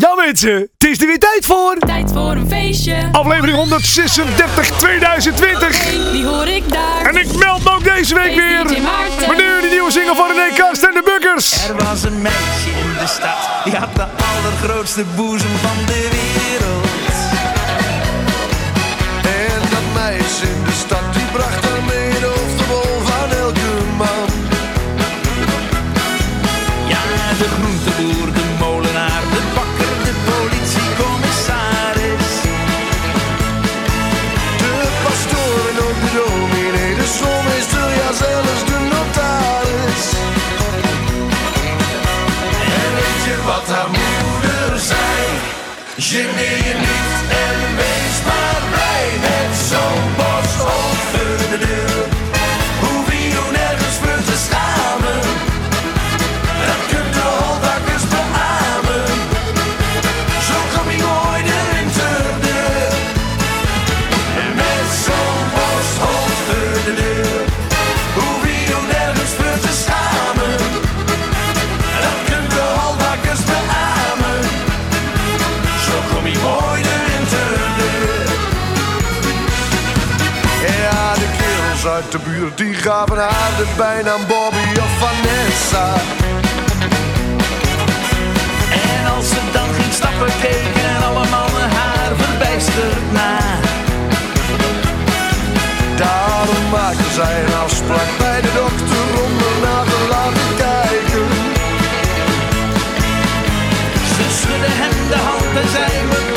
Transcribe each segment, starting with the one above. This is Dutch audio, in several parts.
Ja mensen, het is er weer tijd voor. Tijd voor een feestje. Aflevering 136 2020. Wie hoor ik daar? En ik meld me ook deze week weer. Meneer, die nieuwe single van René Kast en de Bukkers. Er was een meisje in de stad, die had de allergrootste boezem van de wereld. Gaven haar de bijnaam Bobby of Vanessa. En als ze dan ging stappen, keken alle mannen haar verbijsterd na. Daarom maakten zij een afspraak bij de dokter om ernaar te laten kijken. Ze schudde hem de hand en zei,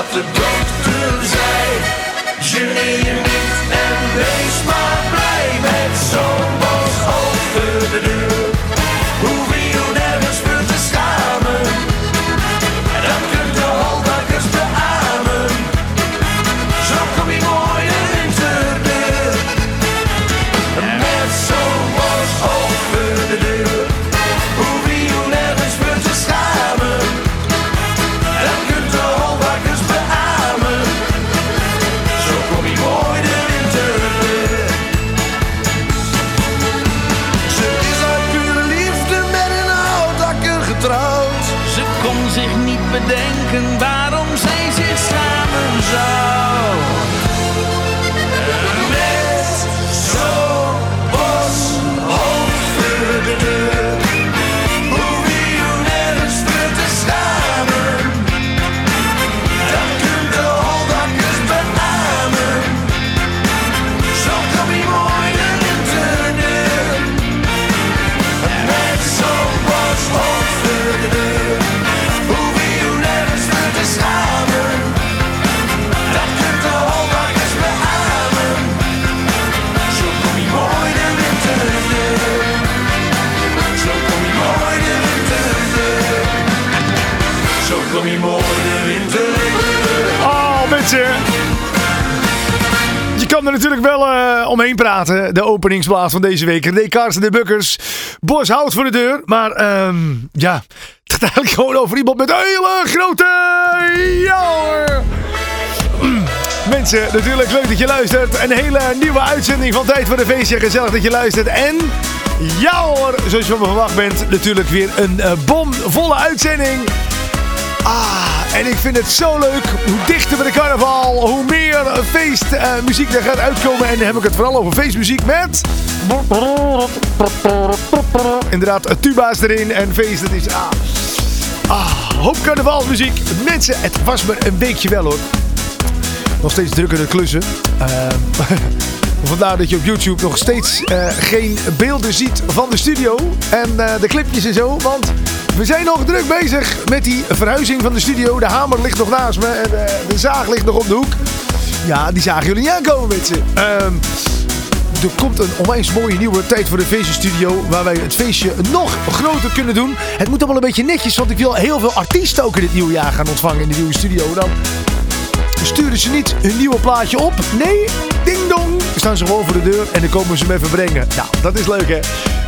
wat de dokter zei? Je niet en wees maar kan er natuurlijk wel eh, omheen praten. De openingsblaas van deze week. René en de Bukkers. Bos houdt voor de deur. Maar ehm, ja, het gaat eigenlijk gewoon over iemand met een hele grote... Ja hoor. Mensen, natuurlijk leuk dat je luistert. Een hele nieuwe uitzending van Tijd voor de Feestje. Gezellig dat je luistert. En ja hoor, zoals je van me verwacht bent, natuurlijk weer een eh, bomvolle uitzending. Ah, en ik vind het zo leuk. Hoe dichter bij de carnaval, hoe meer feestmuziek er gaat uitkomen. En dan heb ik het vooral over feestmuziek met... Inderdaad, tuba's erin en feest. Het is... Ah, ah, hoop carnavalsmuziek. Mensen, het was me een weekje wel hoor. Nog steeds druk aan het klussen. Ehm, Vandaar dat je op YouTube nog steeds eh, geen beelden ziet van de studio. En eh, de clipjes en zo. Want we zijn nog druk bezig met die verhuizing van de studio. De hamer ligt nog naast me. En eh, de zaag ligt nog op de hoek. Ja, die zagen jullie niet aankomen met ze. Ehm, er komt een onwijs mooie nieuwe tijd voor de feeststudio. Waar wij het feestje nog groter kunnen doen. Het moet allemaal een beetje netjes. Want ik wil heel veel artiesten ook in het nieuwe jaar gaan ontvangen in de nieuwe studio. Dan sturen ze niet hun nieuwe plaatje op. Nee, ding dong. Dan staan ze gewoon voor de deur en dan komen ze hem even brengen. Nou, dat is leuk hè.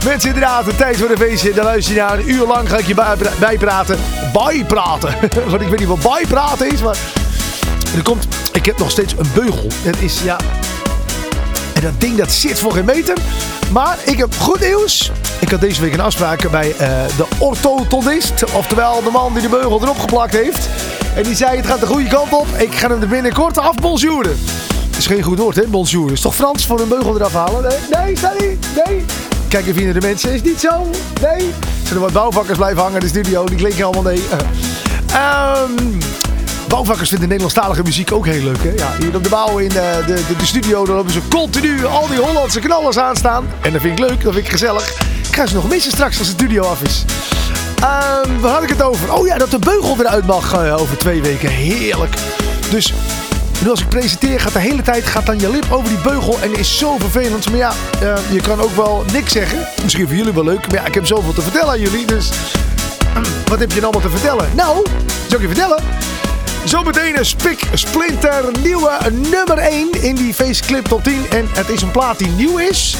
Mensen, inderdaad, de tijd voor de feestje. Daar luister je naar. Een uur lang ga ik je bijpra- bijpraten. Bijpraten. Want ik weet niet wat bijpraten is, maar... Er komt... Ik heb nog steeds een beugel. Het is, ja... En dat ding dat zit voor geen meter. Maar ik heb goed nieuws. Ik had deze week een afspraak bij eh, de orthodontist. Oftewel de man die de beugel erop geplakt heeft. En die zei het gaat de goede kant op. Ik ga hem er binnenkort afbonjouren. Het is geen goed woord hè, bonjour. Is toch Frans voor een beugel eraf halen? Nee, nee, nee. Kijk even naar de mensen. Is niet zo? Nee. Zullen wat bouwvakkers blijven hangen in de studio? Die klinken allemaal nee. Ehm... Bouwvakkers vinden Nederlandstalige muziek ook heel leuk. Hè? Ja, hier op de bouw in de, de, de, de studio, dan hebben ze continu al die Hollandse knallers aanstaan. En dat vind ik leuk, dat vind ik gezellig. Ik ga ze nog missen straks als de studio af is. Um, waar had ik het over? Oh ja, dat de beugel eruit mag uh, over twee weken. Heerlijk. Dus nu als ik presenteer gaat de hele tijd gaat dan je lip over die beugel. En is zo vervelend. Maar ja, uh, je kan ook wel niks zeggen. Misschien voor jullie wel leuk. Maar ja, ik heb zoveel te vertellen aan jullie. Dus wat heb je nou allemaal te vertellen? Nou, zal ik je vertellen? Zometeen een spik splinter nieuwe nummer 1 in die faceclip top 10. En het is een plaat die nieuw is,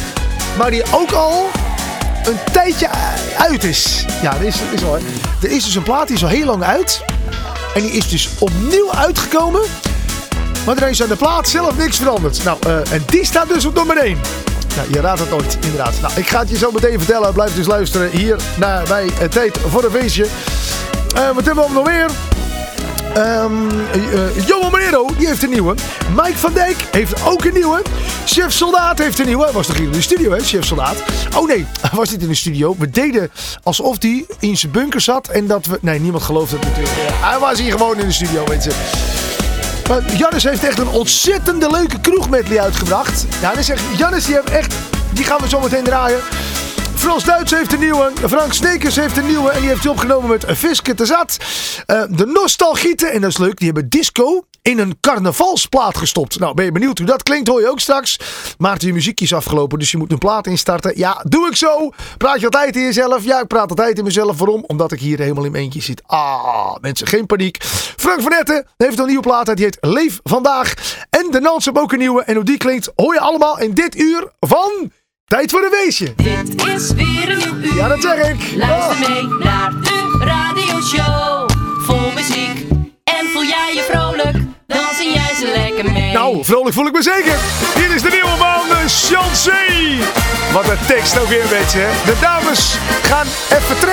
maar die ook al een tijdje uit is. Ja, dat is, is. Er is dus een plaat die is al heel lang uit. En die is dus opnieuw uitgekomen. Maar er is aan de plaat zelf niks veranderd. Nou, uh, en die staat dus op nummer 1. Nou, je raadt het nooit, inderdaad. Nou, ik ga het je zo meteen vertellen. Blijf dus luisteren hier naar bij Tijd voor een Feestje. Uh, wat hebben we nog meer? Um, uh, die heeft een nieuwe. Mike van Dijk heeft ook een nieuwe. Chef Soldaat heeft een nieuwe. Was toch hier in de studio, hè, Chef Soldaat? Oh nee, was niet in de studio. We deden alsof hij in zijn bunker zat. En dat we... Nee, niemand gelooft het natuurlijk. Hij was hier gewoon in de studio, mensen. Maar Jannes heeft echt een ontzettende leuke kroegmedley uitgebracht. Ja, dat is echt... Jannes, die heeft echt... Die gaan we zo meteen draaien. Frans Duits heeft een nieuwe. Frank Sneekers heeft een nieuwe. En die heeft hij opgenomen met Fiske te Zat. Uh, de Nostalgieten. En dat is leuk. Die hebben disco in een carnavalsplaat gestopt. Nou, ben je benieuwd hoe dat klinkt? Hoor je ook straks. Maarten, je muziek is afgelopen. Dus je moet een plaat instarten. Ja, doe ik zo. Praat je altijd in jezelf? Ja, ik praat altijd in mezelf. Waarom? Omdat ik hier helemaal in mijn eentje zit. Ah, mensen, geen paniek. Frank van Etten heeft een nieuwe plaat. Die heet Leef Vandaag. En de Nans heeft ook een nieuwe. En hoe die klinkt hoor je allemaal in dit uur van... Tijd voor een weesje. Dit is weer een nieuw uur. Ja, dat zeg ik. Luister mee naar de radioshow. Vol muziek. En voel jij je vrolijk, Nou, vrolijk voel ik me zeker. Hier is de nieuwe man, de Chancé. Wat een tekst ook weer een beetje, hè. De dames gaan even trekken.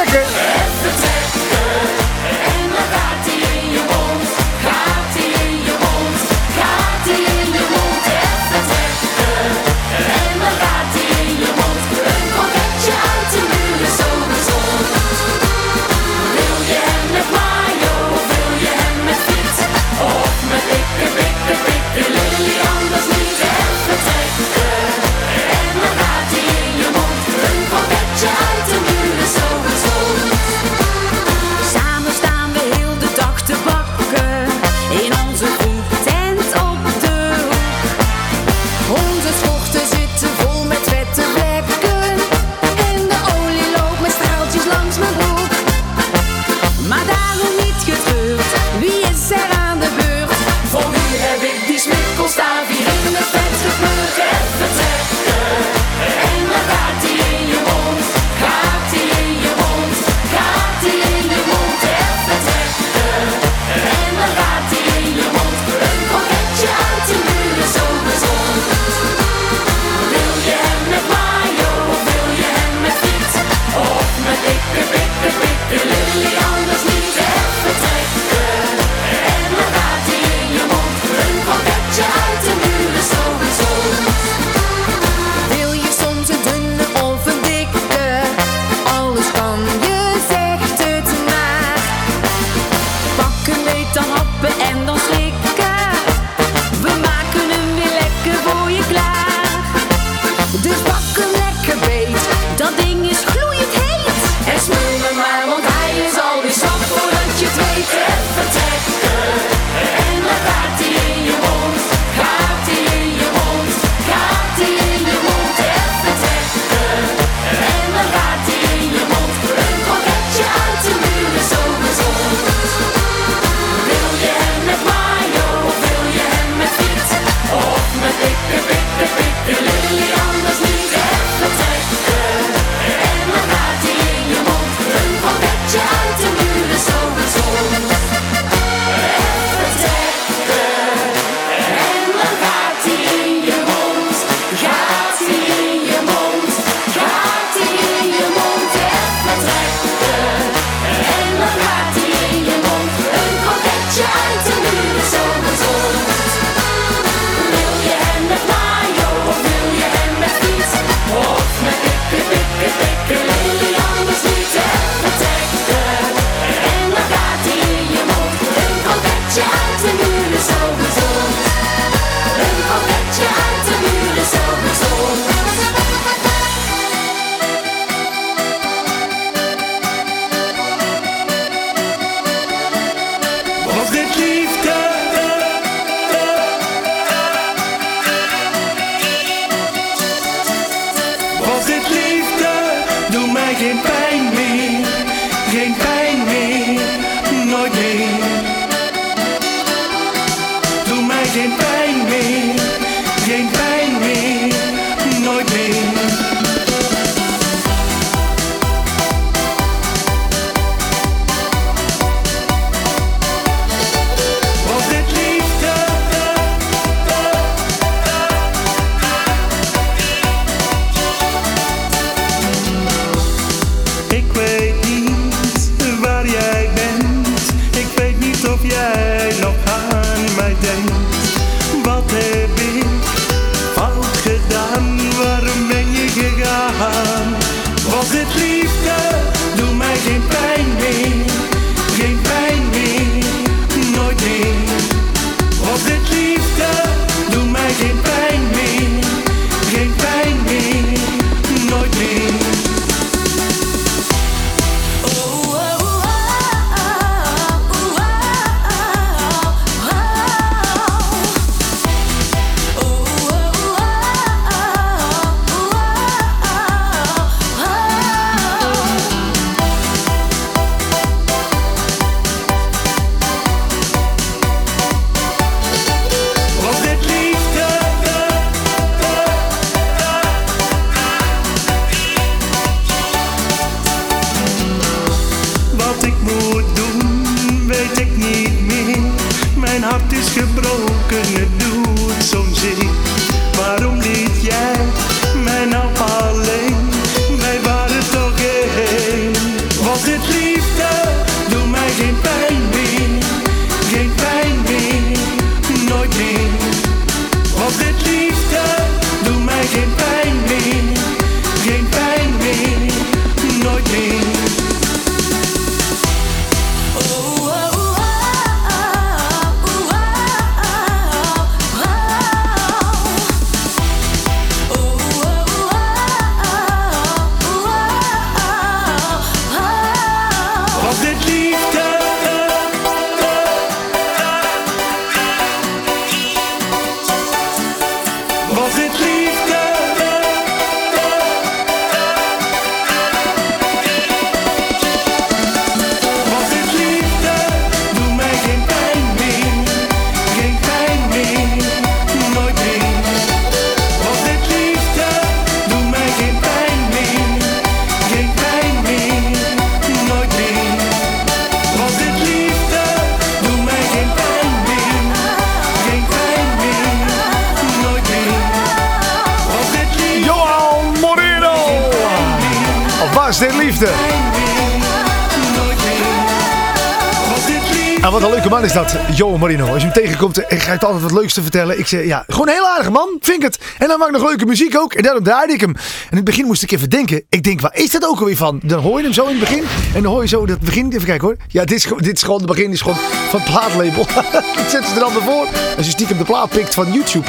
En wat een leuke man is dat, Johan Marino. Als je hem tegenkomt, eh, hij gaat altijd wat leuks te vertellen. Ik zeg, ja, gewoon een heel aardige man, vind ik het. En dan maakt nog leuke muziek ook. En daarom draaide ik hem. En in het begin moest ik even denken. Ik denk, waar is dat ook alweer van? Dan hoor je hem zo in het begin. En dan hoor je zo dat begin. Even kijken hoor. Ja, dit is, gewoon- dit is gewoon, het begin is gewoon van het plaatlabel. dat zetten ze er dan voor. Als je stiekem de plaat pikt van YouTube.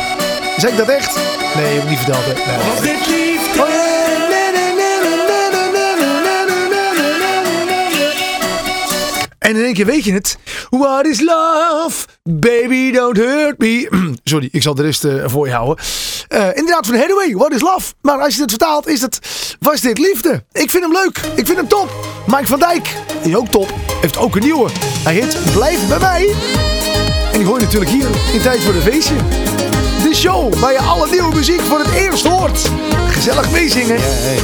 Zeg ik dat echt? Nee, heb ik niet verteld. hè. Nee. Was dit liefde? Oh, ja. En in één keer weet je het. What is love? Baby, don't hurt me. Sorry, ik zal de rest eh, voor je houden. Eh, inderdaad, van Hathaway. What is love? Maar als je het vertaalt, is het... Was dit liefde? Ik vind hem leuk. Ik vind hem top. Mike van Dijk is ook top. Heeft ook een nieuwe. Hij heet Blijf bij mij. En die hoor je natuurlijk hier in Tijd voor de Feestje. De show waar je alle nieuwe muziek voor het eerst hoort. Gezellig meezingen. jij?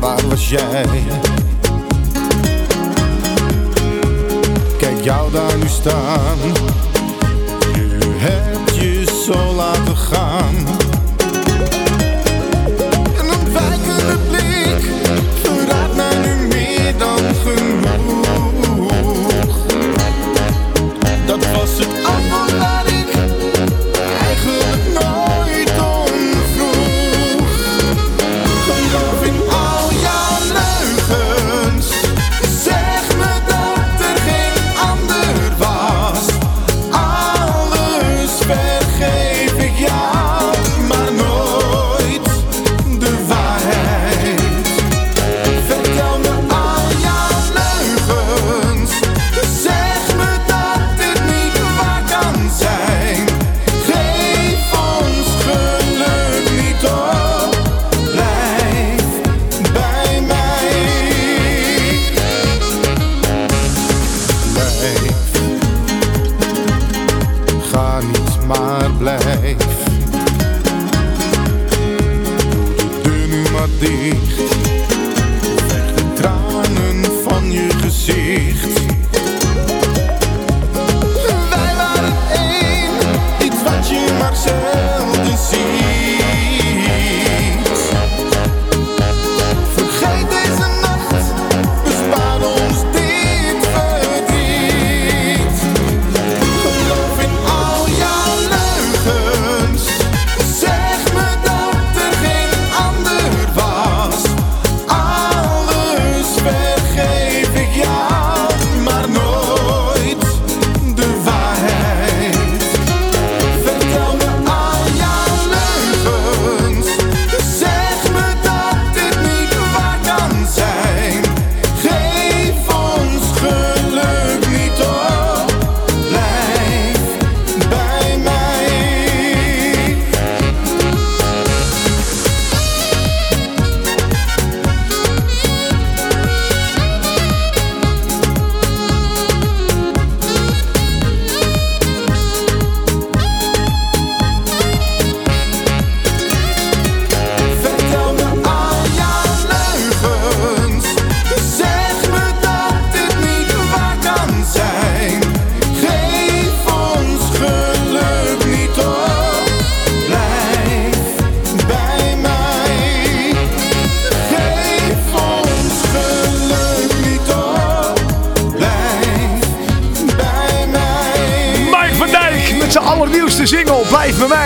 Waar was jij? Kijk jou daar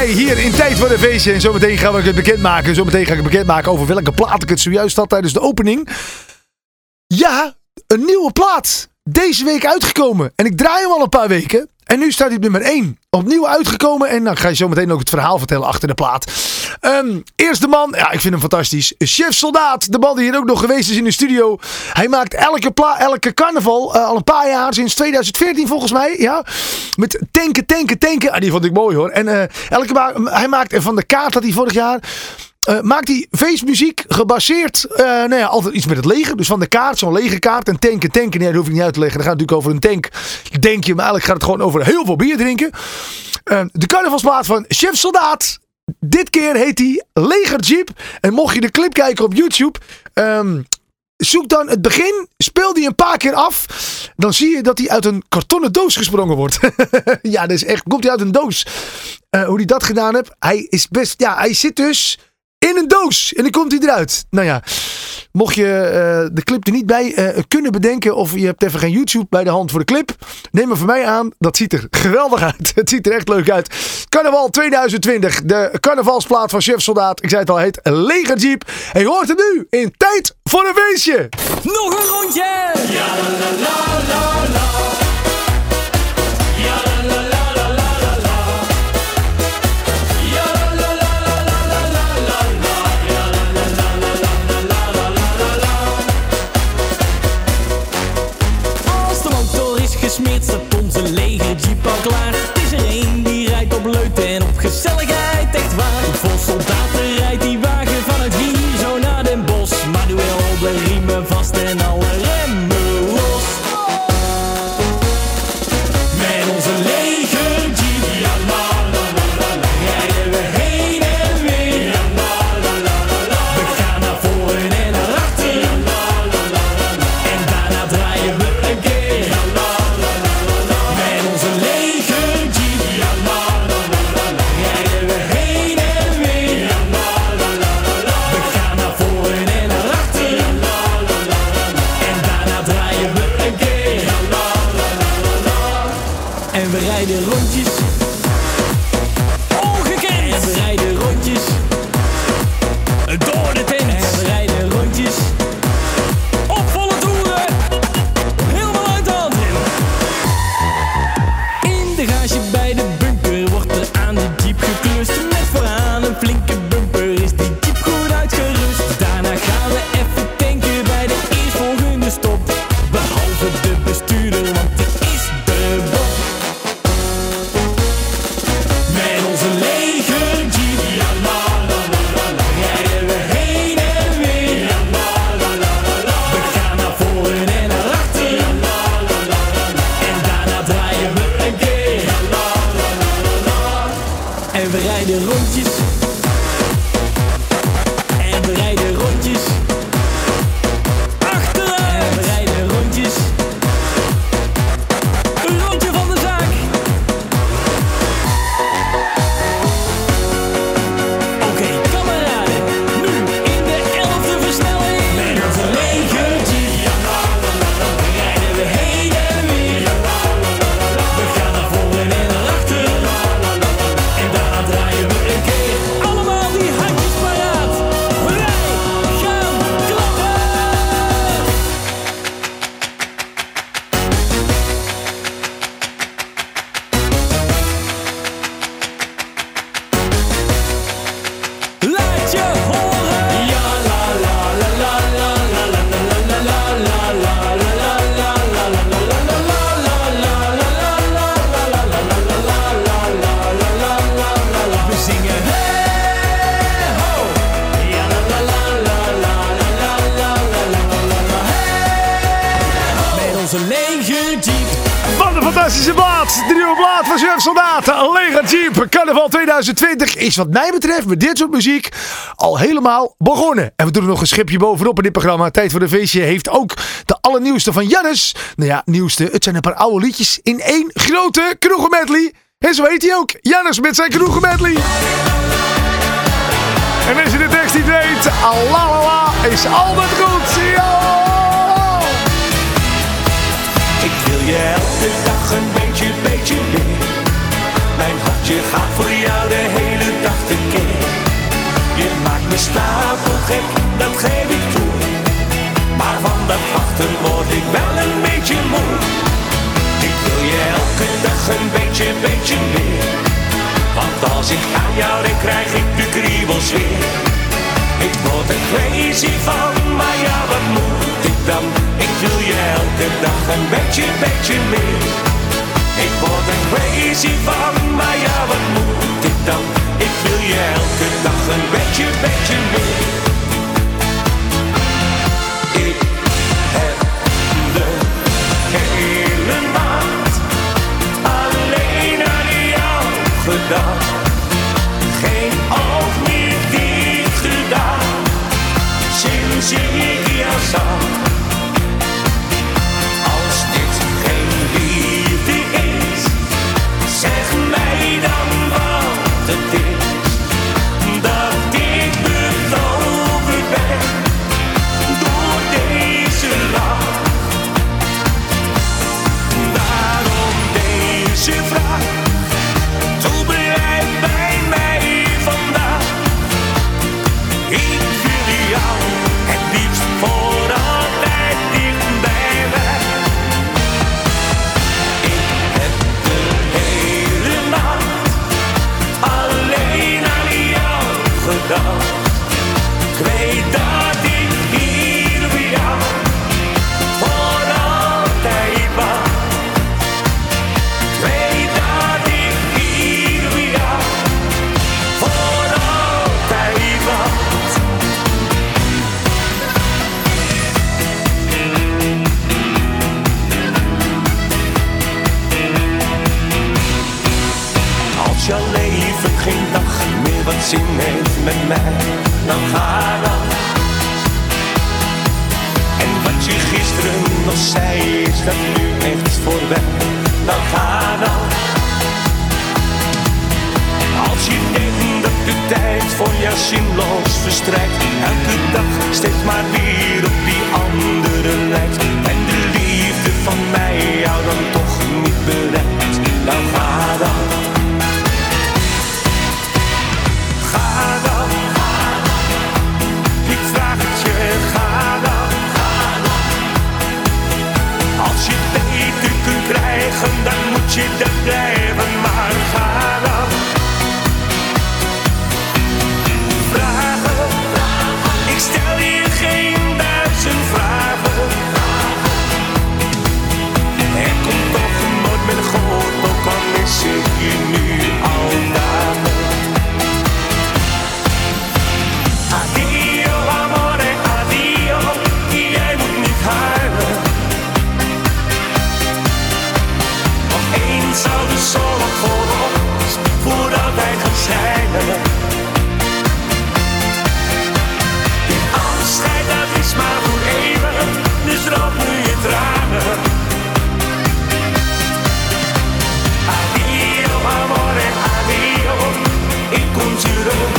hier in Tijd voor een Feestje. En zometeen gaan we het bekendmaken. Zometeen ga ik het bekendmaken over welke plaat ik het zojuist had tijdens de opening. Ja, een nieuwe plaat. Deze week uitgekomen. En ik draai hem al een paar weken. En nu staat hij op nummer 1. Opnieuw uitgekomen. En dan ga je zo meteen ook het verhaal vertellen achter de plaat. Ehm, eerst de man. Ja, ik vind hem fantastisch. Chef Soldaat. De man die hier ook nog geweest is in de studio. Hij maakt elke, pla elke carnaval. eh, al een paar jaar. Sinds 2014 volgens mij. Ja. Met tanken, tanken, tanken. Ah, die vond ik mooi hoor. En eh, elke hij maakt van de kaart dat hij vorig jaar. Eh, maakt hij feestmuziek gebaseerd, eh, nou ja, altijd iets met het leger. Dus van de kaart, zo'n legerkaart en tanken, tanken. Nee, dat hoef ik niet uit te leggen. Dan gaat het natuurlijk over een tank, denk je. Maar eigenlijk gaat het gewoon over heel veel bier drinken. Eh, de carnavalsplaat van Chef Soldaat. Dit keer heet hij Legerjeep. En mocht je de clip kijken op YouTube... ehm, Zoek dan het begin, speel die een paar keer af. Dan zie je dat hij uit een kartonnen doos gesprongen wordt. ja, dat is echt. Komt hij uit een doos? Hoe hij dat gedaan heeft. Hij is best. Ja, hij zit dus in een doos. En dan komt hij eruit. Nou ja, mocht je eh, de clip er niet bij eh, kunnen bedenken. of je hebt even geen YouTube bij de hand voor de clip. neem hem van mij aan. Dat ziet er geweldig uit. Het ziet er echt leuk uit. Carnaval 2020. De carnavalsplaat van Chef Soldaat. Ik zei het al, heet Legerjeep. En je hoort hem nu in Tijd voor een Feestje. Nog een rondje! Als gesmeerd, staat onze lege jeep al klaar. Is wat mij betreft met dit soort muziek al helemaal begonnen. En we doen nog een schipje bovenop in dit programma. Tijd voor de feestje heeft ook de allernieuwste van Jannes. Nou ja, nieuwste. Het zijn een paar oude liedjes in één grote kroegenmedley. En zo heet hij ook. Jannes met zijn kroegenmedley. En als je de tekst niet weet, alalala, is altijd goed. Yo! Ik wil je elke dag een beetje, beetje. Mijn hartje gaat voor jou de hele dag tekeer. Je maakt me stapelgek, dat geef ik toe. Maar van dat wachten word ik wel een beetje moe. Ik wil je elke dag een beetje, beetje meer. Want als ik aan jou denk, krijg ik de kriebels weer. Ik word er crazy van, maar ja, wat moet ik dan? Ik wil je elke dag een beetje, beetje meer. Ik word er crazy van, maar ja, wat moet ik dan? Ik wil je elke dag een beetje, beetje meer. Ik heb de hele nacht alleen aan jou gedacht. Geen oog meer gedaan sinds ik jou zag. Zin heeft met mij, dan ga dan. En wat je gisteren nog zei, is dat nu echt voorbij, dan ga dan. Als je denkt dat de tijd voor jou zinloos verstrijkt, elke dag steeds maar weer op die andere lijkt. En de liefde van mij jou dan dan moet je dat blijven, maar to the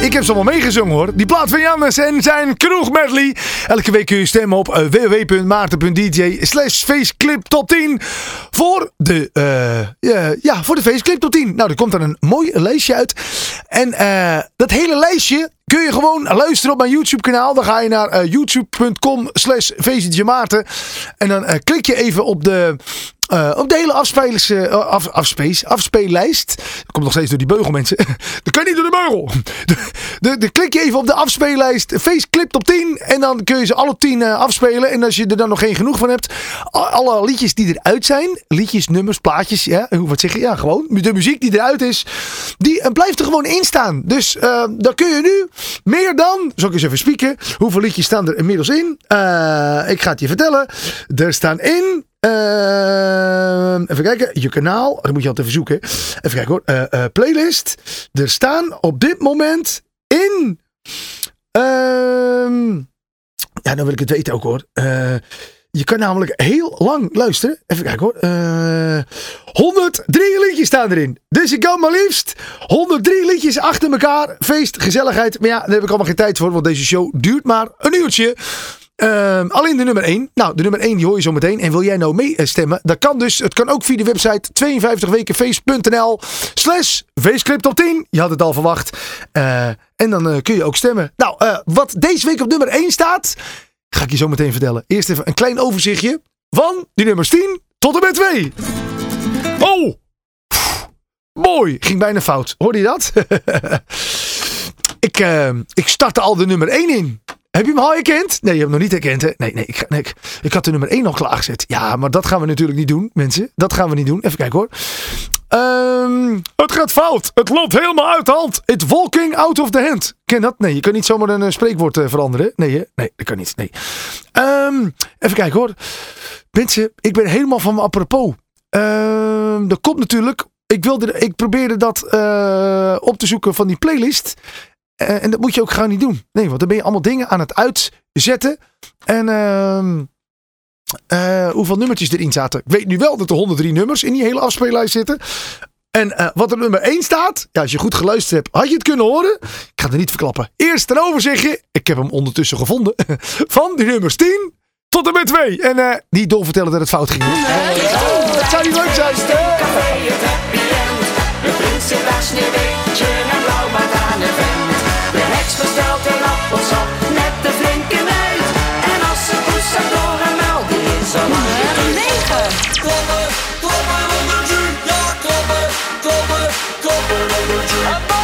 Ik heb ze allemaal meegezongen hoor. Die plaat van Jannes en zijn kroeg medley. Elke week kun je stemmen op eh, www.maarten.dj slash faceclip top 10 voor de, eh, ja, voor de faceclip top 10. Nou, er komt dan een mooi lijstje uit. En eh, dat hele lijstje kun je gewoon luisteren op mijn YouTube kanaal. Dan ga je naar youtube.com slash. En dan klik je even op de, eh, op de hele afspelers, eh, af, afspeellijst. Dat komt nog steeds door die beugel mensen. Dat kan niet door de beugel. De, de, klik je even op de afspeellijst. Face clip op 10. En dan kun je ze alle 10 eh, afspelen. En als je er dan nog geen genoeg van hebt. Alle liedjes die eruit zijn. Liedjes, nummers, plaatjes. Ja, hoe wat zeg je? Ja, gewoon. De muziek die eruit is. Die blijft er gewoon in staan. Dus dan kun je nu meer dan. Zal ik eens even spieken. Hoeveel liedjes staan er inmiddels in? Ik ga het je vertellen. Er staan in. Ehm, even kijken. Je kanaal. Dat moet je altijd even zoeken. Even kijken hoor. Eh, eh, playlist. Er staan op dit moment in. Ehm, ja, dan wil ik het weten ook hoor. Eh, je kan namelijk heel lang luisteren. Even kijken hoor. Eh 103 liedjes staan erin. Dus ik kan maar liefst 103 liedjes achter elkaar. Feest, gezelligheid. Maar ja, daar heb ik allemaal geen tijd voor. Want deze show duurt maar een uurtje. Ehm, alleen de nummer 1. Nou, de nummer 1 die hoor je zo meteen. En wil jij nou meestemmen? Dat kan dus. Het kan ook via de website 52wekenfeest.nl slash feestclip top 10. Je had het al verwacht. Eh, en dan eh, kun je ook stemmen. Nou, eh, wat deze week op nummer 1 staat, ga ik je zo meteen vertellen. Eerst even een klein overzichtje van die nummers 10 tot en met 2. Oh! Mooi, ging bijna fout. Hoorde je dat? ik, eh, ik startte al de nummer 1 in. Heb je hem al herkend? Nee, je hebt hem nog niet herkend? Nee, nee, ik, ik, ik had de nummer 1 al klaargezet. Ja, maar dat gaan we natuurlijk niet doen, mensen. Dat gaan we niet doen. Even kijken hoor. Ehm, het gaat fout. Het loopt helemaal uit de hand. It's walking out of the hand. Ken dat? Nee, je kan niet zomaar een eh, spreekwoord eh, veranderen. Nee? Nee, dat kan niet. Nee. Ehm, even kijken hoor. Mensen, ik ben helemaal van mijn apropos. Ehm, dat komt natuurlijk. Ik, wilde, ik probeerde dat eh, op te zoeken van die playlist. Eh, en dat moet je ook gewoon niet doen. Nee, want dan ben je allemaal dingen aan het uitzetten. En ehm, eh, hoeveel nummertjes erin zaten. Ik weet nu wel dat er 103 nummers in die hele afspeellijst zitten. En eh, wat er nummer 1 staat, ja, als je goed geluisterd hebt, had je het kunnen horen. Ik ga het niet verklappen. Eerst een overzichtje. Ik heb hem ondertussen gevonden. Van die nummers 10 tot en met 2. En eh niet doorvertellen dat het fout ging. Oh, dat zou niet leuk zijn. café Up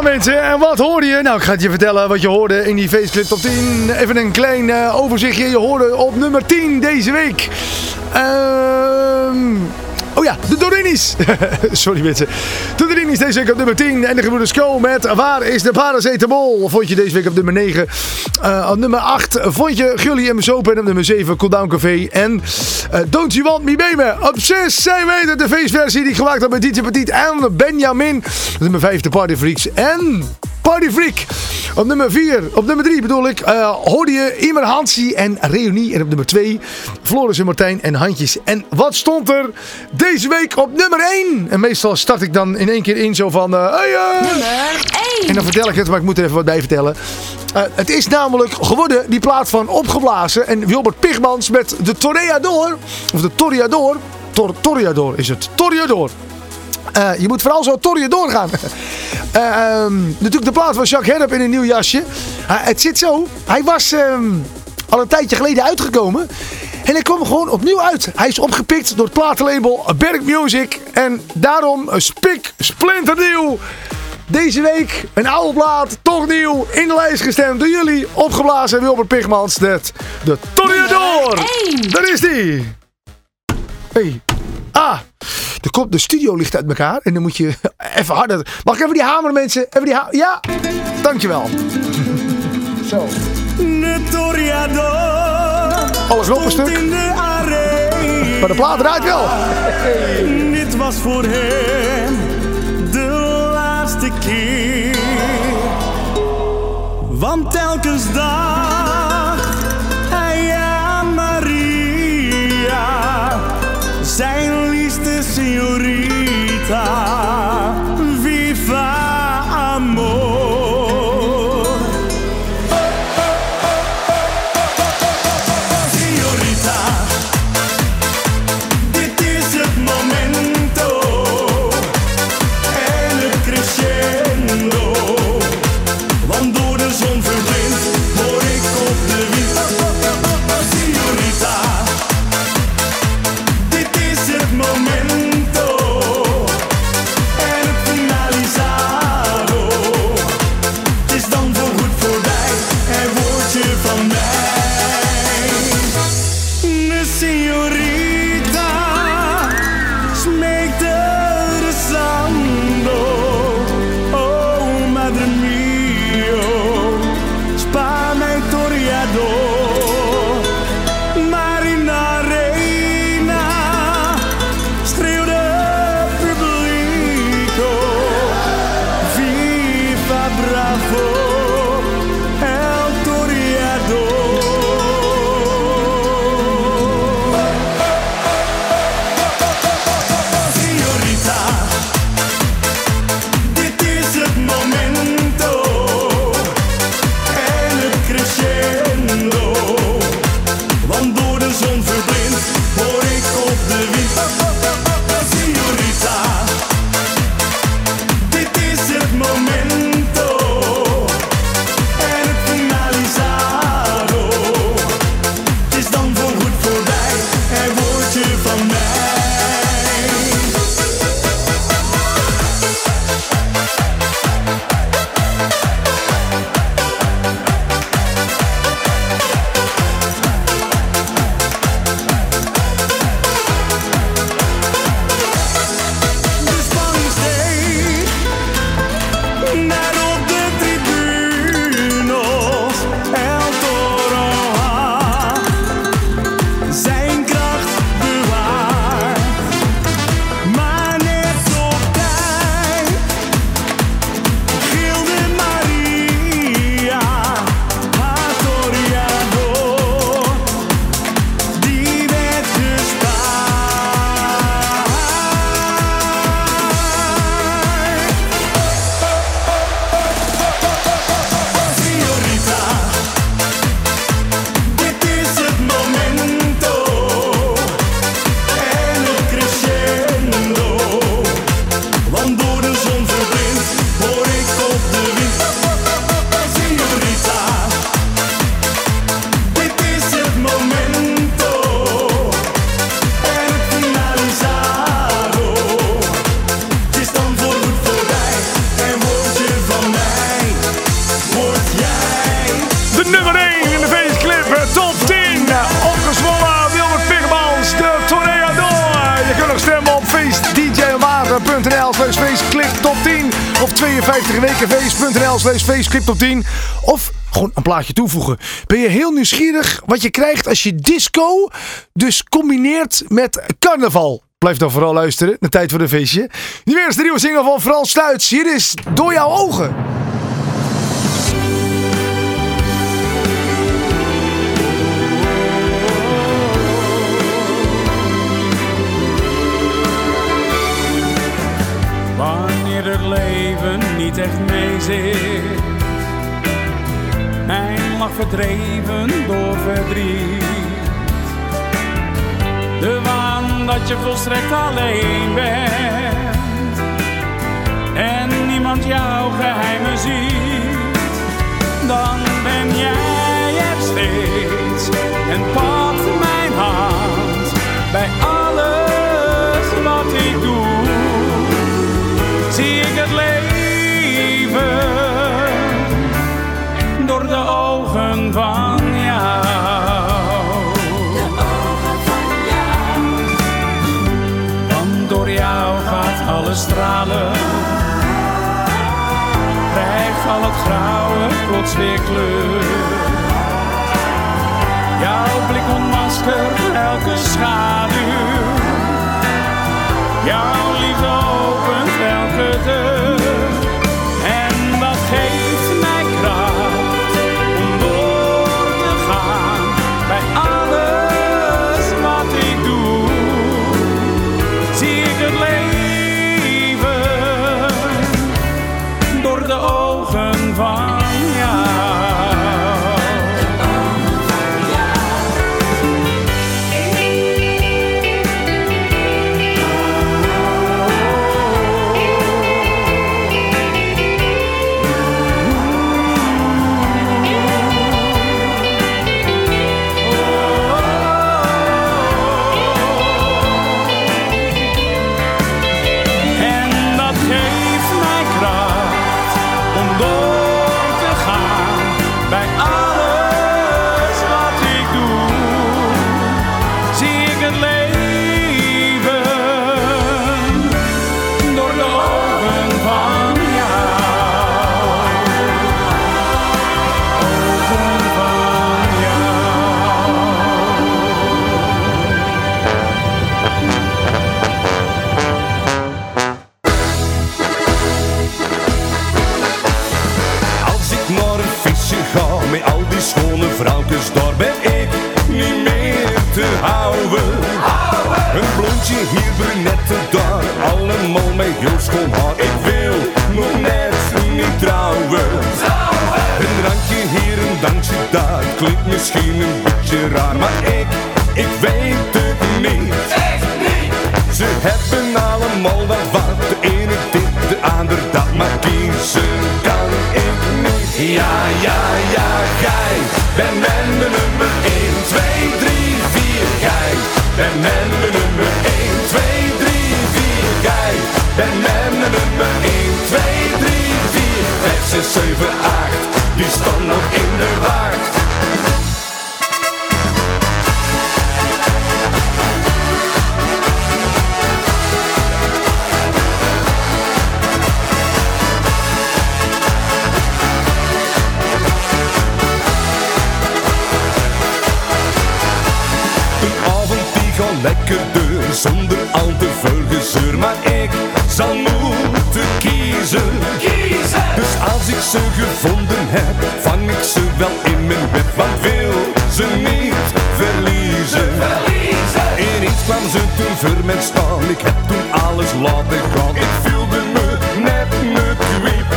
Ja mensen, en wat hoorde je? Nou, ik ga het je vertellen wat je hoorde in die Faceclip top 10. Even een klein eh, overzichtje. Je hoorde op nummer 10 deze week. Ehm... Oh ja, de Dorinis. Sorry mensen. De Dorinis deze week op nummer 10. En de gebroeders Co met Waar is de paracetamol? Vond je deze week op nummer 9. Eh, op nummer 8 vond je Gully en Soap. En op nummer 7 Cooldown Café. En eh, Don't You Want Me Baby. Op 6 zij weten de feestversie die gemaakt had met DJ Petit en Benjamin. Op nummer 5 de Party Freaks. En Party Freak. Op nummer 4, op nummer 3 bedoel ik, eh, hoorde je Imer Hansi en Reunie. En op nummer 2, Floris en Martijn en Handjes. En wat stond er deze week op nummer 1? En meestal start ik dan in één keer in zo van... eh, hey, eh, Nummer en 1. dan vertel ik het, maar ik moet er even wat bij vertellen. Het is namelijk geworden die plaat van Opgeblazen en Wilbert Pigmans met de Toreador. Of de Toreador. Tor Toreador is het. Toreador. Eh, je moet vooral zo Toreador gaan. Eh, ehm, natuurlijk de plaat van Jacques Herp in een nieuw jasje. Het zit zo. Hij was ehm, al een tijdje geleden uitgekomen. En hij kwam gewoon opnieuw uit. Hij is opgepikt door het platenlabel Berg Music. En daarom een spik splinternieuw. Deze week een oude plaat, toch nieuw, in de lijst gestemd door jullie. Opgeblazen Wilbert Pigmans, de, de één. Daar is die. Hey. Ah, de, kop, de studio ligt uit elkaar en dan moet je even harder. Mag ik even die hamer mensen? Even die hamer. Ja, dankjewel. Zo. Alles op een stuk. Maar de plaat draait wel. Dit was voor hem de laatste keer. Want telkens dacht pensar. plaatje toevoegen. Ben je heel nieuwsgierig wat je krijgt als je disco dus combineert met carnaval? Blijf dan vooral luisteren, de tijd voor een feestje. Nu weer is de nieuwe single van Frans Sluits. Hier is Door Jouw Ogen. Wanneer het leven niet echt mee zit Verdreven door verdriet. De waan dat je volstrekt alleen bent. En niemand jouw geheimen ziet. Dan ben jij er steeds en pakt mijn hand bij alles wat ik doe. Zie ik het leven Al het grauwe plots weer kleur. Jouw blik ontmaskert elke schaduw. Jouw liefde opent elke deur. Heel schoon haar. Ik wil nog net niet trouwen. Een drankje hier, een dansje daar, klinkt misschien een beetje raar, maar ik, ik weet het niet. Ze hebben allemaal wel wat, de ene dit, de ander dat, maar kiezen kan ik niet. Ja, ja, ja, gij, ben men 7, 8, die stond nog in de waard. Lekker deur Zonder al te veel gezeur Maar ik zal moeten kiezen ze gevonden heb Vang ik ze wel in mijn bed Want wil ze niet verliezen. Ineens kwam ze toen voor mij staan Ik heb toen alles laten gaan. Ik voelde me net me kwiep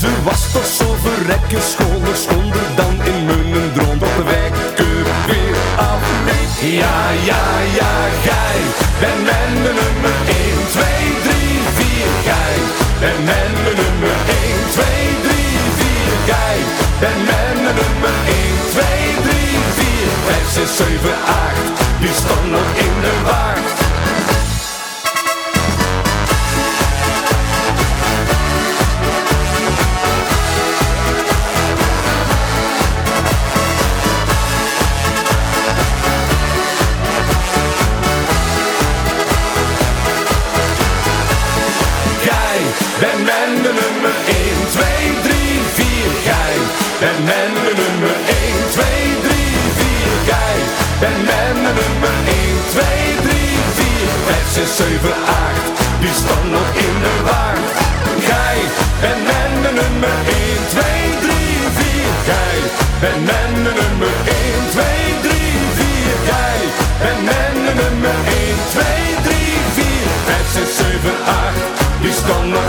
Ze was toch zo verrekken schoon Er stond er dan in mijn droom. Dat de wekker weer afliep Ja, ja, ja, gij. Ben de nummer 1, 2, 3, 4, gij. Ben de nummer 1, 2, 3, 4, gij Ben men de nummer 1, 2, 3, 4, 5, 6, 7, 8 Die stond nog in de waard Ben men de nummer 1, 2, 3, 4, gij. Ben men de nummer 1, 2, 3, 4, 5, 6, 7, 8. Die stond nog in de waard. Gij, ben men de nummer 1, 2, 3, 4, gij. Ben men de nummer 1, 2, 3, 4, gij. Ben men de nummer 1, 2, 3, 4, 5, 6, 7, 8. Die stond nog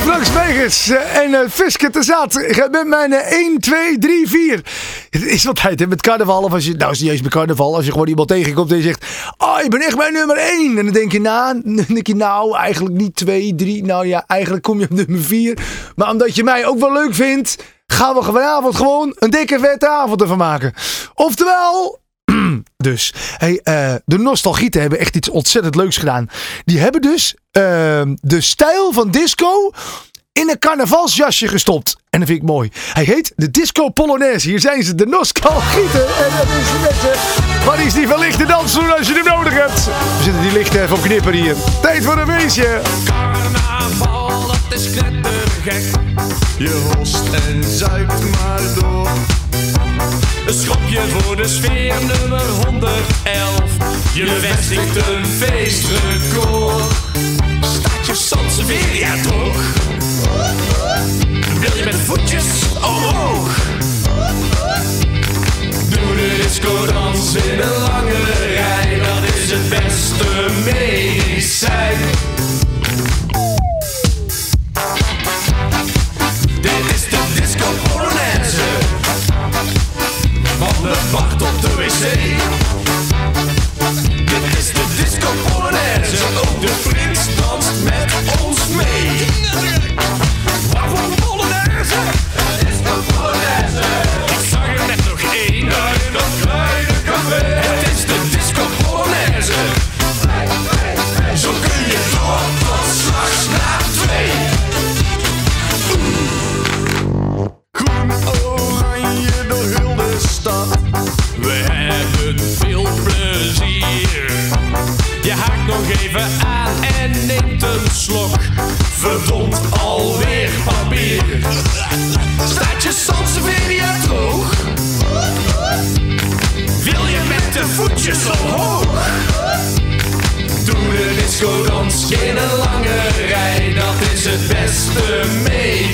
Frank Smegers eh, en uh, Fiske te Zaat met mijn eh, 1, 2, 3, 4. Het is wel tijd hè, met carnaval. Of als je, nou is niet eens met carnaval. Als je gewoon iemand tegenkomt en je zegt... Oh, je bent echt mijn nummer 1. En dan denk je, na, dan denk je nou, eigenlijk niet 2, 3. Nou ja, eigenlijk kom je op nummer 4. Maar omdat je mij ook wel leuk vindt... gaan we vanavond gewoon een dikke vette avond ervan maken. Oftewel... Dus, hey, eh, de nostalgieten hebben echt iets ontzettend leuks gedaan. Die hebben dus eh, de stijl van disco in een carnavalsjasje gestopt. En dat vind ik mooi. Hij heet de Disco Polonaise. Hier zijn ze, de nostalgieten. En dat is ze. Wat is die verlichte dansstoel als je hem nodig hebt? We zitten die lichten even op knippen hier. Tijd voor een feestje. Carnaval, dat is knettergek. Je host en zuipt maar door. Een schopje voor de sfeer, nummer 111. Je vestigt een feestrecord. Staat je Sansevieria toch? Wil je met voetjes omhoog? Doe de disco dans in een lange rij. Dat is het beste medicijn. De bar tot de wc. Dit is de disco polonaise Ook de prins even aan en neemt een slok. Verdomd alweer papier. Staat je Sansevieria droog? Wil je met de voetjes omhoog? Doe de disco dans in een lange rij. Dat is het beste medicijn.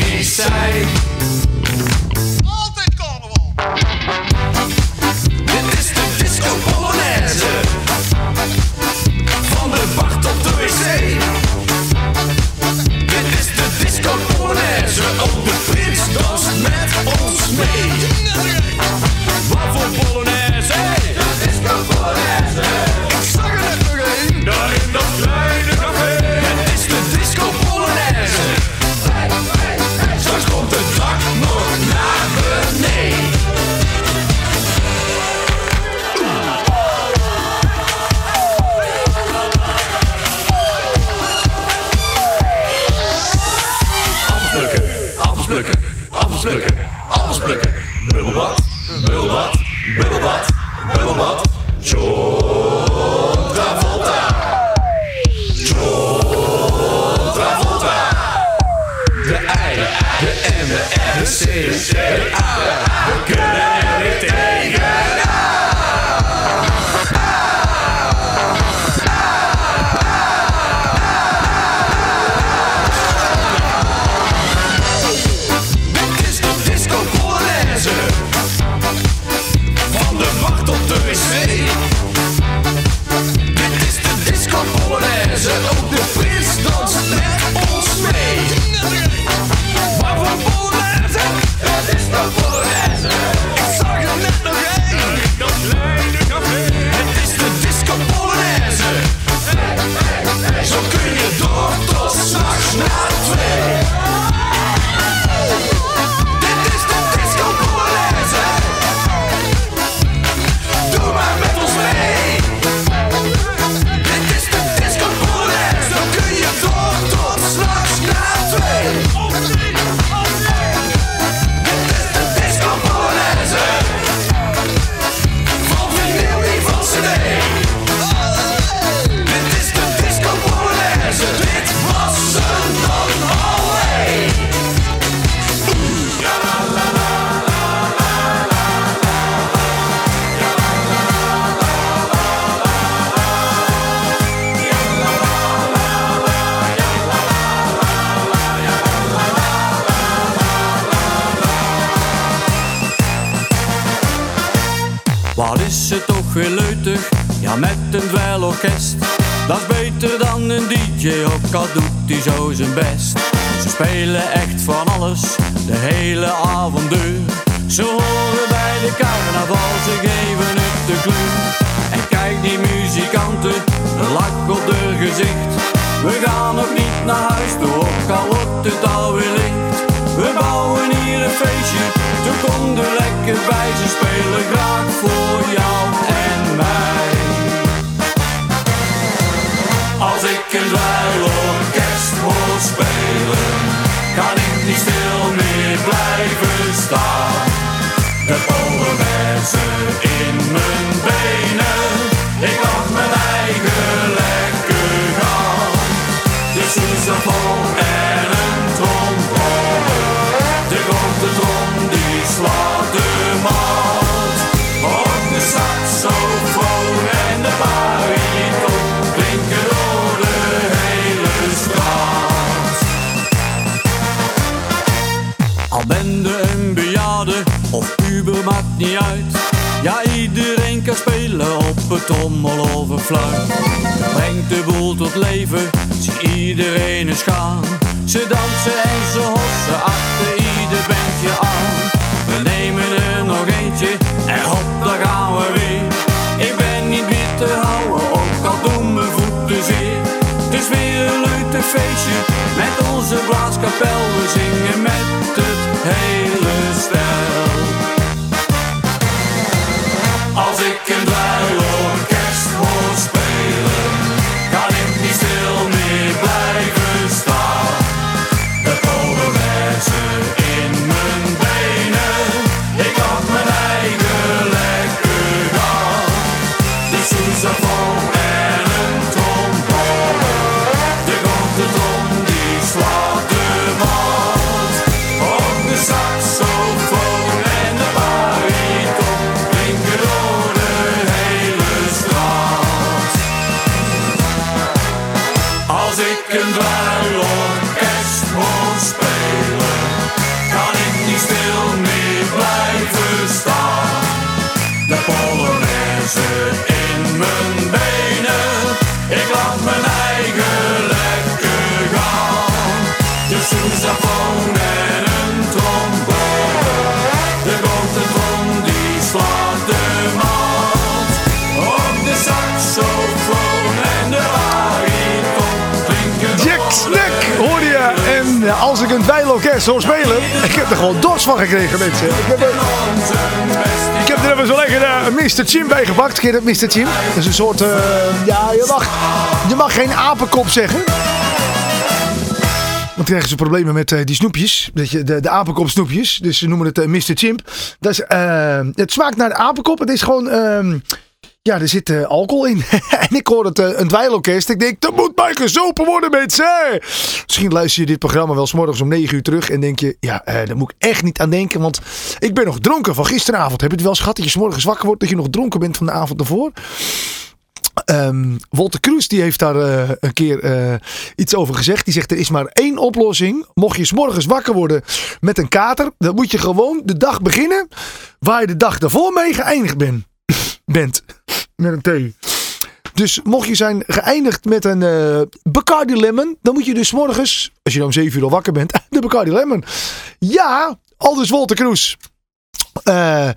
Al ben je een bejaarde of puber, maakt niet uit. Ja, iedereen kan spelen op het trommel of een fluit. Brengt de boel tot leven, zie iedereen eens gaan. Ze dansen en ze hossen achter ieder bandje aan. We nemen er nog eentje en hop, daar gaan we weer. Ik ben niet meer te houden, ook al doen mijn voeten zeer. Het is weer een leuk feestje met onze blaaskapel. We zingen met het hele dweilorkest hoor spelen, ik heb er gewoon dorst van gekregen, mensen. Ik heb er, ik heb er even zo lekker eh, Mr. Chim bij gepakt. Ken dat Mr. Chim? Dat is een soort, eh, ja, je mag, je mag geen apenkop zeggen. Want krijgen ze problemen met eh, die snoepjes. Je, de, de apenkop snoepjes. Dus ze noemen het Mr. Chimp. Dat is, het smaakt naar de apenkop. Het is gewoon... ja, er zit eh, alcohol in. en ik hoor het eh, een dweilorkest. Ik denk, er moet bij gezopen worden, mensen. Misschien luister je dit programma wel 's morgens om 9 uur terug. En denk je, ja, eh, daar moet ik echt niet aan denken. Want ik ben nog dronken van gisteravond. Heb je het wel eens gehad dat je 's morgens wakker wordt. Dat je nog dronken bent van de avond ervoor? Ehm Wolter Kroes die heeft daar een keer iets over gezegd. Die zegt er is maar één oplossing. Mocht je 's morgens wakker worden met een kater. Dan moet je gewoon de dag beginnen waar je de dag daarvoor mee geëindigd bent. bent. Met een T. Dus mocht je zijn geëindigd met een eh Bacardi Lemon. Dan moet je dus morgens, als je dan om 7 uur al wakker bent. De Bacardi Lemon. Ja, aldus Wolter Kroes. Eh,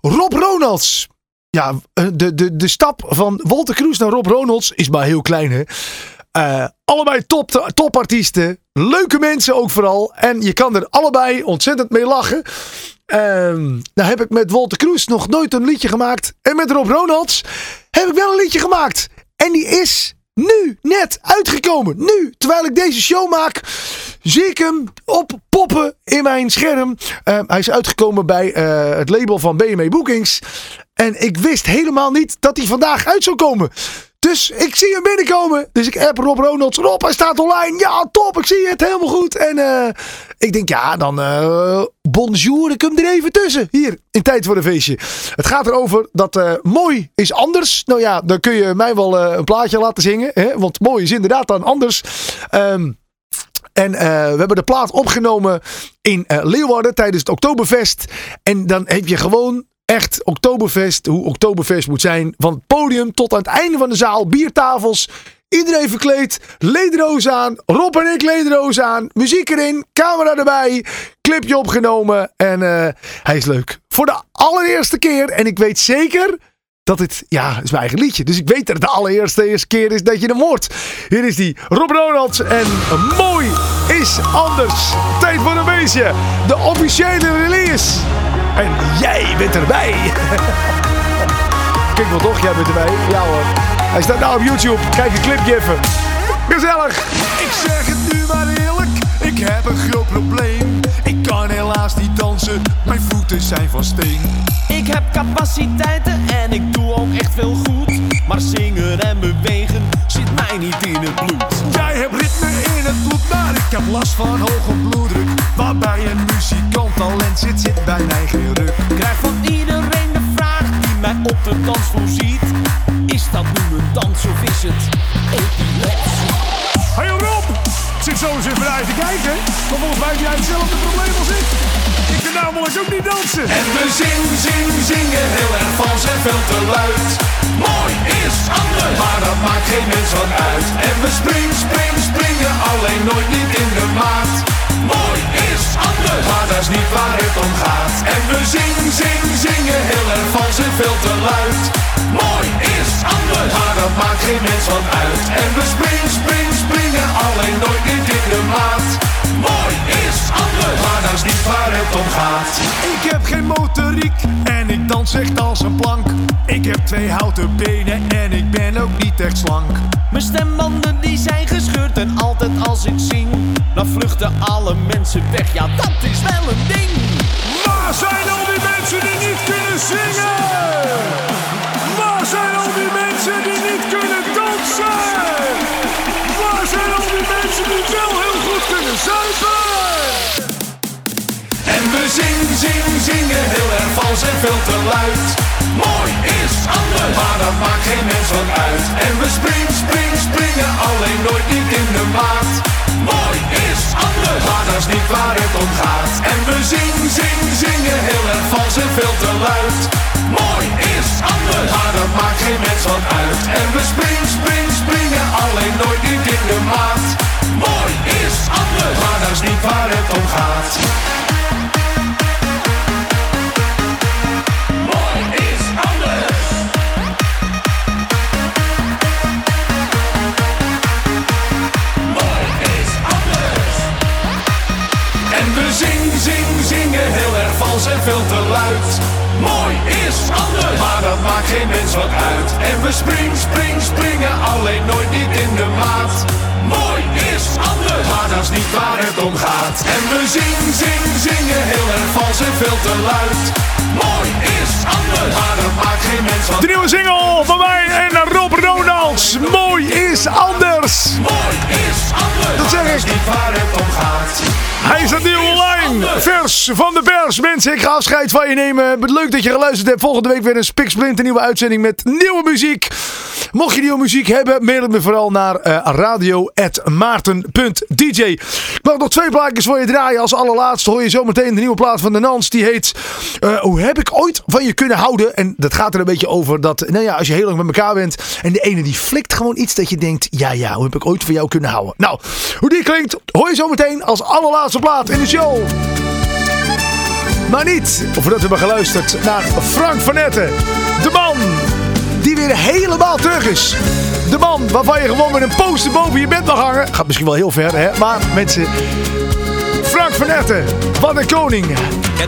Rob Ronalds. Ja, eh, de, de, de stap van Walter Kroes naar Rob Ronalds is maar heel klein hè. Allebei top, topartiesten. Leuke mensen ook vooral. En je kan er allebei ontzettend mee lachen. Ehm nou heb ik met Walter Kroes nog nooit een liedje gemaakt. En met Rob Ronalds heb ik wel een liedje gemaakt. En die is nu net uitgekomen. Nu, terwijl ik deze show maak, zie ik hem op poppen in mijn scherm. Eh, hij is uitgekomen bij eh, het label van BME Bookings. En ik wist helemaal niet dat hij vandaag uit zou komen. Dus ik zie hem binnenkomen. Dus ik app Rob Ronalds. Rob, hij staat online. Ja, top. Ik zie het helemaal goed. En eh, ik denk, ja, dan eh bonjour. Ik hem er even tussen. Hier, in tijd voor een feestje. Het gaat erover dat eh, mooi is anders. Nou ja, dan kun je mij wel een plaatje laten zingen. Hè? Want mooi is inderdaad dan anders. Ehm en we hebben de plaat opgenomen in eh, Leeuwarden tijdens het Oktoberfest. En dan heb je gewoon echt Oktoberfest, hoe Oktoberfest moet zijn. Van het podium tot aan het einde van de zaal, biertafels. Iedereen verkleed. Lederoos aan. Rob en ik lederoos aan. Muziek erin. Camera erbij. Clipje opgenomen. En eh, hij is leuk. Voor de allereerste keer. En ik weet zeker dat het, ja, is mijn eigen liedje. Dus ik weet dat het de allereerste eerste keer is dat je hem hoort. Hier is die Rob Ronalds en Mooi is Anders. Tijd voor een beestje. De officiële release. En jij bent erbij. Kijk wel toch, jij bent erbij. Ja hoor. Hij staat nou op YouTube. Kijk een clipje even. Gezellig. Ik zeg het nu maar eerlijk, ik heb een groot probleem. Ik kan helaas niet dansen, mijn voeten zijn van steen. Ik heb capaciteiten en ik doe ook echt veel goed. Maar zingen en bewegen zit mij niet in het bloed. Jij hebt ritme in het bloed, maar ik heb last van hoge bloeddruk. Waarbij een muzikant talent zit, zit bij mij geen ruk. Krijg van iedereen de vraag die mij op de dansvloer ziet. Is dat nu een dans of is het epilepsie? Hey Rob! Zit zo eens even uit te kijken. Maar volgens mij heb jij hetzelfde probleem als ik. Ik kan dansen. En we zing, zing, zingen heel erg vals en veel te luid. Mooi is anders, maar dat maakt geen mens wat uit. En we spring, spring, springen, alleen nooit niet in de maat. Mooi is anders, maar dat is niet waar het om gaat. En we zing, zing, zingen heel erg vals en veel te luid. Mooi is anders, maar dat maakt geen mens wat uit. En we spring, spring, springen, alleen nooit niet in de maat. Mooi is anders, maar dat is niet waar het om gaat. Ik heb geen motoriek en ik dans echt als een plank. Ik heb twee houten benen en ik ben ook niet echt slank. Mijn stembanden die zijn gescheurd en altijd als ik zing, dan vluchten alle mensen weg. Ja, dat is wel een ding. Waar zijn al die mensen die niet kunnen zingen? Waar zijn al die mensen die niet kunnen dansen? Waar zijn al die mensen die wel heel goed kunnen zuipen? We zing, zing, zingen heel erg vals en veel te luid. Mooi is anders, maar dat maakt geen mens wat uit. En we spring, spring, springen, alleen nooit niet in de maat. Mooi is anders, maar dat is niet waar het om gaat. En we zing, zing, zingen heel erg vals en veel te luid. Mooi is anders, maar dat maakt geen mens wat uit. En we spring, spring, springen, alleen nooit niet in de maat. Mooi is anders, maar dat is niet waar het om gaat. En veel te luid. Mooi is anders, maar dat maakt geen mens wat uit. En we spring, spring, springen, alleen nooit niet in de maat. Mooi is anders, maar dat is niet waar het om gaat. En we zing, zing, zingen heel erg vals en veel te luid. Mooi is anders, maar dat maakt geen mens wat De nieuwe single van mij en Rob Ronalds. Mooi is anders. Mooi is anders, Dat zeg maar is ik. niet waar het om gaat. Hij staat nu online. Vers van de pers. Mensen, ik ga afscheid van je nemen. Leuk dat je geluisterd hebt. Volgende week weer een spiksplint, nieuwe uitzending met nieuwe muziek. Mocht je nieuwe muziek hebben, mail het me vooral naar uh, radio.maarten.dj. Ik mag nog twee plaatjes voor je draaien. Als allerlaatste hoor je zometeen de nieuwe plaat van de Nans. Die heet uh, Hoe heb ik ooit van je kunnen houden? En dat gaat er een beetje over dat, nou ja, als je heel lang met elkaar bent. En de ene die flikt gewoon iets dat je denkt, ja ja, hoe heb ik ooit van jou kunnen houden? Nou, hoe die klinkt hoor je zometeen als allerlaatste plaat in de show. Maar niet voordat we hebben geluisterd naar Frank van Etten. De man die weer helemaal terug is. De man waarvan je gewoon met een poster boven je bed mag hangen. Gaat misschien wel heel ver, hè? Maar mensen... Frank van Etten, wat een koning.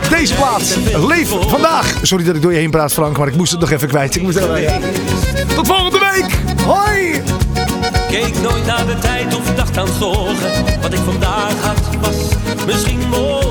Deze plaats leeft vandaag. Sorry dat ik door je heen praat, Frank, maar ik moest het nog even kwijt. Ik moest ja. Tot volgende week. Hoi! Keek nooit naar de tijd of dacht aan zorgen. Wat ik vandaag had was misschien morgen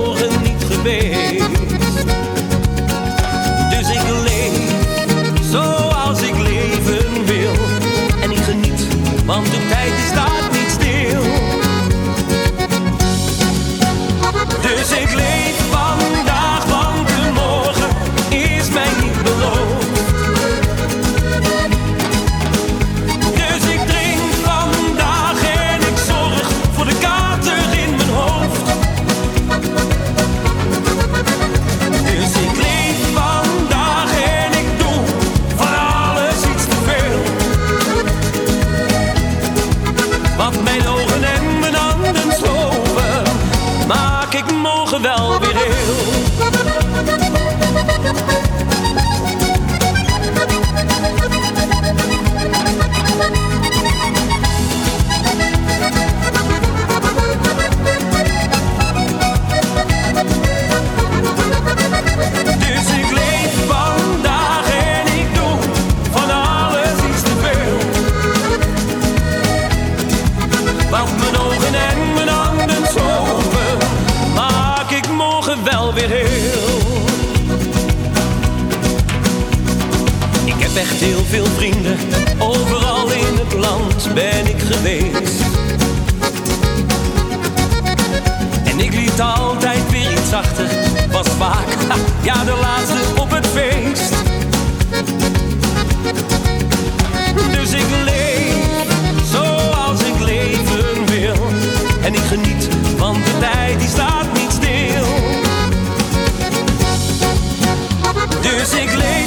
Want mijn ogen en mijn handen slopen, maak ik morgen wel weer heel. Ik heb echt heel veel vrienden, overal in het land ben ik geweest. En ik liet altijd weer iets achter, was vaak, ja de laatste op het feest. Dus ik leef